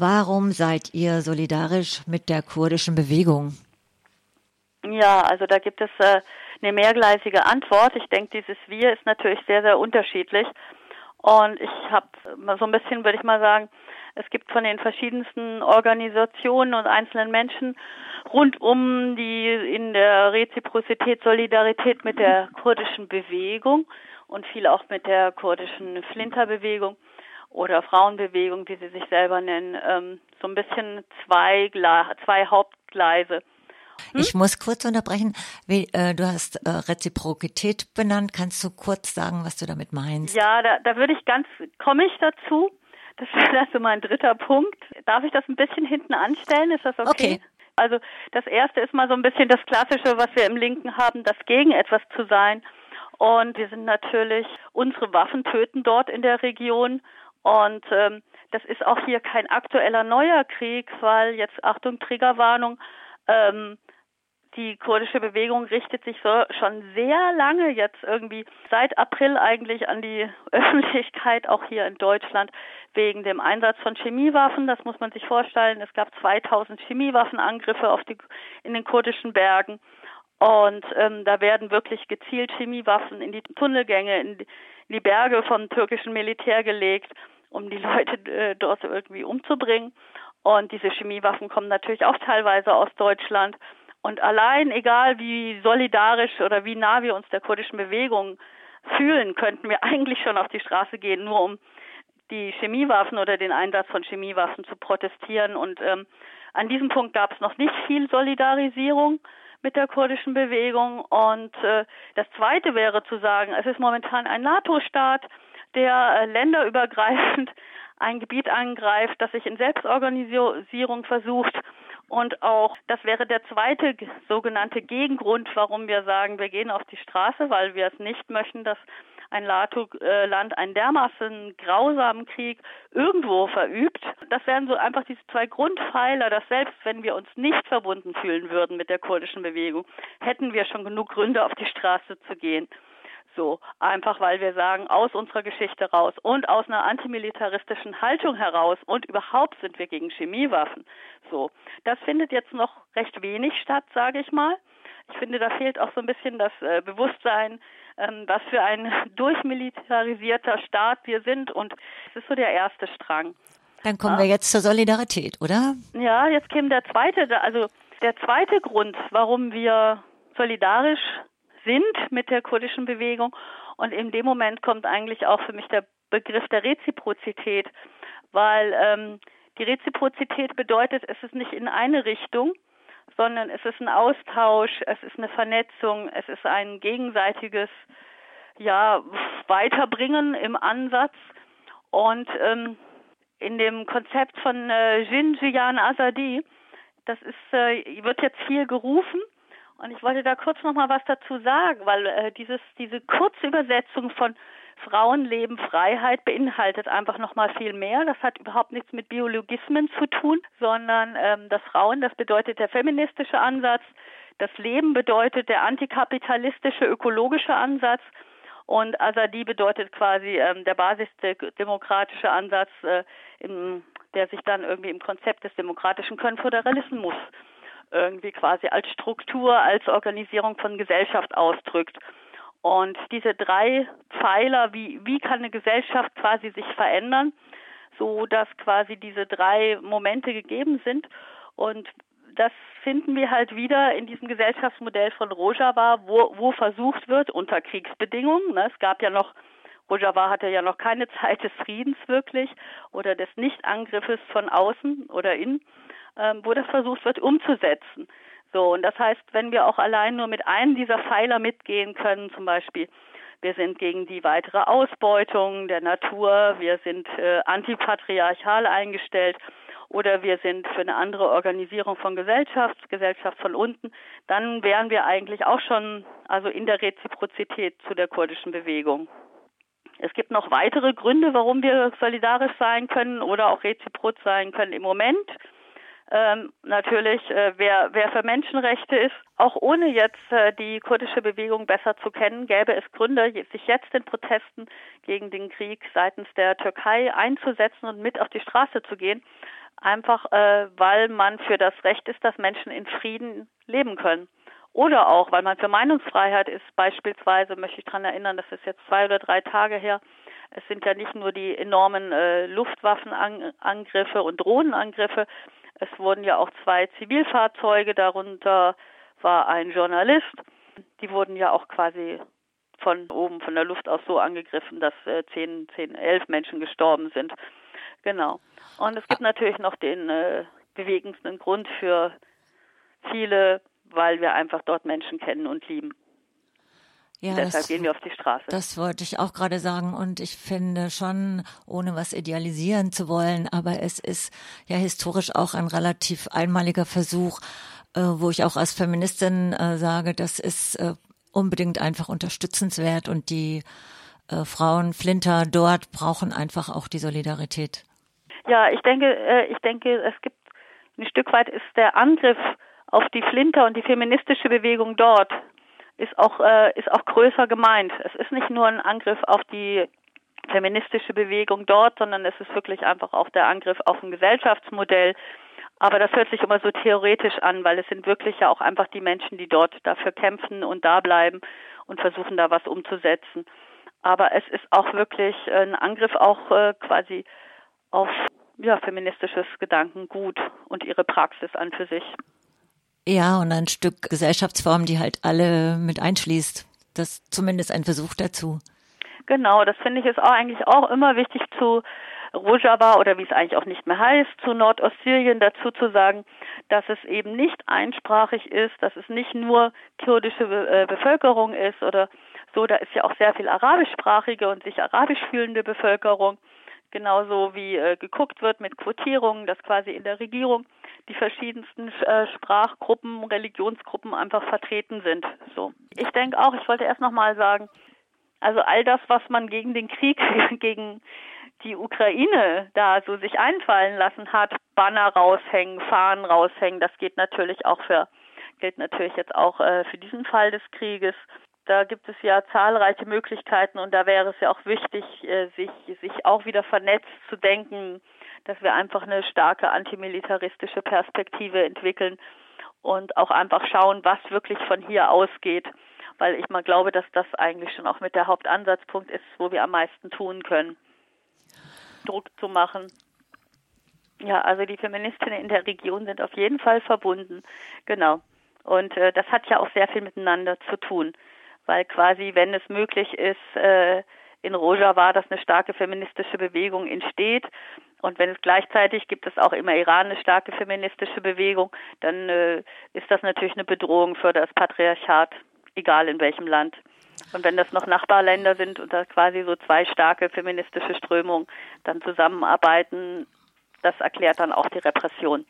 Warum seid ihr solidarisch mit der kurdischen Bewegung? Ja, also da gibt es äh, eine mehrgleisige Antwort. Ich denke, dieses Wir ist natürlich sehr, sehr unterschiedlich. Und ich habe so ein bisschen, würde ich mal sagen, es gibt von den verschiedensten Organisationen und einzelnen Menschen rund um die in der Reziprozität, Solidarität mit der kurdischen Bewegung und viel auch mit der kurdischen Flinterbewegung oder Frauenbewegung, wie sie sich selber nennen, ähm, so ein bisschen zwei, zwei Hauptgleise. Hm? Ich muss kurz unterbrechen. Wie, äh, du hast äh, Reziprokität benannt. Kannst du kurz sagen, was du damit meinst? Ja, da, da würde ich ganz, komme ich dazu. Das wäre so mein dritter Punkt. Darf ich das ein bisschen hinten anstellen? Ist das okay? okay? Also das erste ist mal so ein bisschen das Klassische, was wir im Linken haben, das gegen etwas zu sein. Und wir sind natürlich, unsere Waffen töten dort in der Region. Und ähm, das ist auch hier kein aktueller neuer Krieg, weil jetzt, Achtung, Triggerwarnung, ähm, die kurdische Bewegung richtet sich so schon sehr lange jetzt irgendwie seit April eigentlich an die Öffentlichkeit, auch hier in Deutschland, wegen dem Einsatz von Chemiewaffen. Das muss man sich vorstellen. Es gab 2000 Chemiewaffenangriffe auf die, in den kurdischen Bergen. Und ähm, da werden wirklich gezielt Chemiewaffen in die Tunnelgänge, in die, die Berge vom türkischen Militär gelegt, um die Leute äh, dort irgendwie umzubringen. Und diese Chemiewaffen kommen natürlich auch teilweise aus Deutschland. Und allein, egal wie solidarisch oder wie nah wir uns der kurdischen Bewegung fühlen, könnten wir eigentlich schon auf die Straße gehen, nur um die Chemiewaffen oder den Einsatz von Chemiewaffen zu protestieren. Und ähm, an diesem Punkt gab es noch nicht viel Solidarisierung mit der kurdischen Bewegung. Und äh, das Zweite wäre zu sagen, es ist momentan ein NATO-Staat, der äh, länderübergreifend ein Gebiet angreift, das sich in Selbstorganisierung versucht und auch, das wäre der zweite sogenannte Gegengrund, warum wir sagen, wir gehen auf die Straße, weil wir es nicht möchten, dass ein NATO-Land einen dermaßen grausamen Krieg irgendwo verübt. Das wären so einfach diese zwei Grundpfeiler, dass selbst wenn wir uns nicht verbunden fühlen würden mit der kurdischen Bewegung, hätten wir schon genug Gründe, auf die Straße zu gehen. So, einfach weil wir sagen, aus unserer Geschichte raus und aus einer antimilitaristischen Haltung heraus und überhaupt sind wir gegen Chemiewaffen. So, das findet jetzt noch recht wenig statt, sage ich mal. Ich finde, da fehlt auch so ein bisschen das äh, Bewusstsein, ähm, was für ein durchmilitarisierter Staat wir sind und es ist so der erste Strang. Dann kommen ja. wir jetzt zur Solidarität, oder? Ja, jetzt käme der zweite, also der zweite Grund, warum wir solidarisch sind mit der kurdischen Bewegung. Und in dem Moment kommt eigentlich auch für mich der Begriff der Reziprozität, weil ähm, die Reziprozität bedeutet, es ist nicht in eine Richtung, sondern es ist ein Austausch, es ist eine Vernetzung, es ist ein gegenseitiges ja, Weiterbringen im Ansatz. Und ähm, in dem Konzept von äh, Jinjian Azadi, das ist, äh, wird jetzt viel gerufen, und ich wollte da kurz noch mal was dazu sagen, weil äh, dieses, diese kurze Übersetzung von Frauenleben, Freiheit beinhaltet einfach noch mal viel mehr. Das hat überhaupt nichts mit Biologismen zu tun, sondern ähm, das Frauen, das bedeutet der feministische Ansatz. Das Leben bedeutet der antikapitalistische, ökologische Ansatz. Und Azadi bedeutet quasi ähm, der basisdemokratische Ansatz, äh, im, der sich dann irgendwie im Konzept des demokratischen Konföderalismus irgendwie quasi als Struktur, als Organisierung von Gesellschaft ausdrückt. Und diese drei Pfeiler, wie, wie kann eine Gesellschaft quasi sich verändern, so dass quasi diese drei Momente gegeben sind. Und das finden wir halt wieder in diesem Gesellschaftsmodell von Rojava, wo, wo versucht wird, unter Kriegsbedingungen, ne, es gab ja noch Rojava hatte ja noch keine Zeit des Friedens wirklich oder des Nichtangriffes von außen oder innen, ähm, wo das versucht wird umzusetzen. So, und das heißt, wenn wir auch allein nur mit einem dieser Pfeiler mitgehen können, zum Beispiel, wir sind gegen die weitere Ausbeutung der Natur, wir sind äh, antipatriarchal eingestellt oder wir sind für eine andere Organisierung von Gesellschaft, Gesellschaft von unten, dann wären wir eigentlich auch schon also in der Reziprozität zu der kurdischen Bewegung. Es gibt noch weitere Gründe, warum wir solidarisch sein können oder auch reziprot sein können im Moment ähm, natürlich, äh, wer, wer für Menschenrechte ist. Auch ohne jetzt äh, die kurdische Bewegung besser zu kennen, gäbe es Gründe, sich jetzt in Protesten gegen den Krieg seitens der Türkei einzusetzen und mit auf die Straße zu gehen. einfach äh, weil man für das Recht ist, dass Menschen in Frieden leben können. Oder auch, weil man für Meinungsfreiheit ist. Beispielsweise möchte ich daran erinnern, das ist jetzt zwei oder drei Tage her. Es sind ja nicht nur die enormen äh, Luftwaffenangriffe und Drohnenangriffe. Es wurden ja auch zwei Zivilfahrzeuge, darunter war ein Journalist. Die wurden ja auch quasi von oben, von der Luft aus so angegriffen, dass äh, zehn, zehn, elf Menschen gestorben sind. Genau. Und es gibt natürlich noch den äh, bewegendsten Grund für viele, weil wir einfach dort Menschen kennen und lieben. Ja, deshalb das, gehen wir auf die Straße. Das wollte ich auch gerade sagen. Und ich finde schon, ohne was idealisieren zu wollen, aber es ist ja historisch auch ein relativ einmaliger Versuch, äh, wo ich auch als Feministin äh, sage, das ist äh, unbedingt einfach unterstützenswert und die äh, Frauen Flinter dort brauchen einfach auch die Solidarität. Ja, ich denke, äh, ich denke, es gibt ein Stück weit ist der Angriff auf die Flinter und die feministische Bewegung dort ist auch äh, ist auch größer gemeint. Es ist nicht nur ein Angriff auf die feministische Bewegung dort, sondern es ist wirklich einfach auch der Angriff auf ein Gesellschaftsmodell. Aber das hört sich immer so theoretisch an, weil es sind wirklich ja auch einfach die Menschen, die dort dafür kämpfen und da bleiben und versuchen da was umzusetzen. Aber es ist auch wirklich ein Angriff auch äh, quasi auf ja, feministisches Gedankengut und ihre Praxis an für sich. Ja, und ein Stück Gesellschaftsform, die halt alle mit einschließt. Das ist zumindest ein Versuch dazu. Genau, das finde ich ist auch eigentlich auch immer wichtig zu Rojava oder wie es eigentlich auch nicht mehr heißt, zu Nordostsyrien dazu zu sagen, dass es eben nicht einsprachig ist, dass es nicht nur kurdische äh, Bevölkerung ist oder so, da ist ja auch sehr viel arabischsprachige und sich arabisch fühlende Bevölkerung genauso wie äh, geguckt wird mit Quotierungen, dass quasi in der Regierung die verschiedensten äh, Sprachgruppen, Religionsgruppen einfach vertreten sind. So. Ich denke auch, ich wollte erst nochmal sagen, also all das, was man gegen den Krieg, gegen die Ukraine da so sich einfallen lassen hat, Banner raushängen, Fahnen raushängen, das geht natürlich auch für, gilt natürlich jetzt auch äh, für diesen Fall des Krieges. Da gibt es ja zahlreiche Möglichkeiten und da wäre es ja auch wichtig, äh, sich, sich auch wieder vernetzt zu denken, dass wir einfach eine starke antimilitaristische Perspektive entwickeln und auch einfach schauen, was wirklich von hier ausgeht. Weil ich mal glaube, dass das eigentlich schon auch mit der Hauptansatzpunkt ist, wo wir am meisten tun können. Druck zu machen. Ja, also die Feministinnen in der Region sind auf jeden Fall verbunden. Genau. Und äh, das hat ja auch sehr viel miteinander zu tun weil quasi, wenn es möglich ist, äh, in Rojava, dass eine starke feministische Bewegung entsteht. Und wenn es gleichzeitig gibt es auch im Iran eine starke feministische Bewegung, dann äh, ist das natürlich eine Bedrohung für das Patriarchat, egal in welchem Land. Und wenn das noch Nachbarländer sind und da quasi so zwei starke feministische Strömungen dann zusammenarbeiten, das erklärt dann auch die Repression.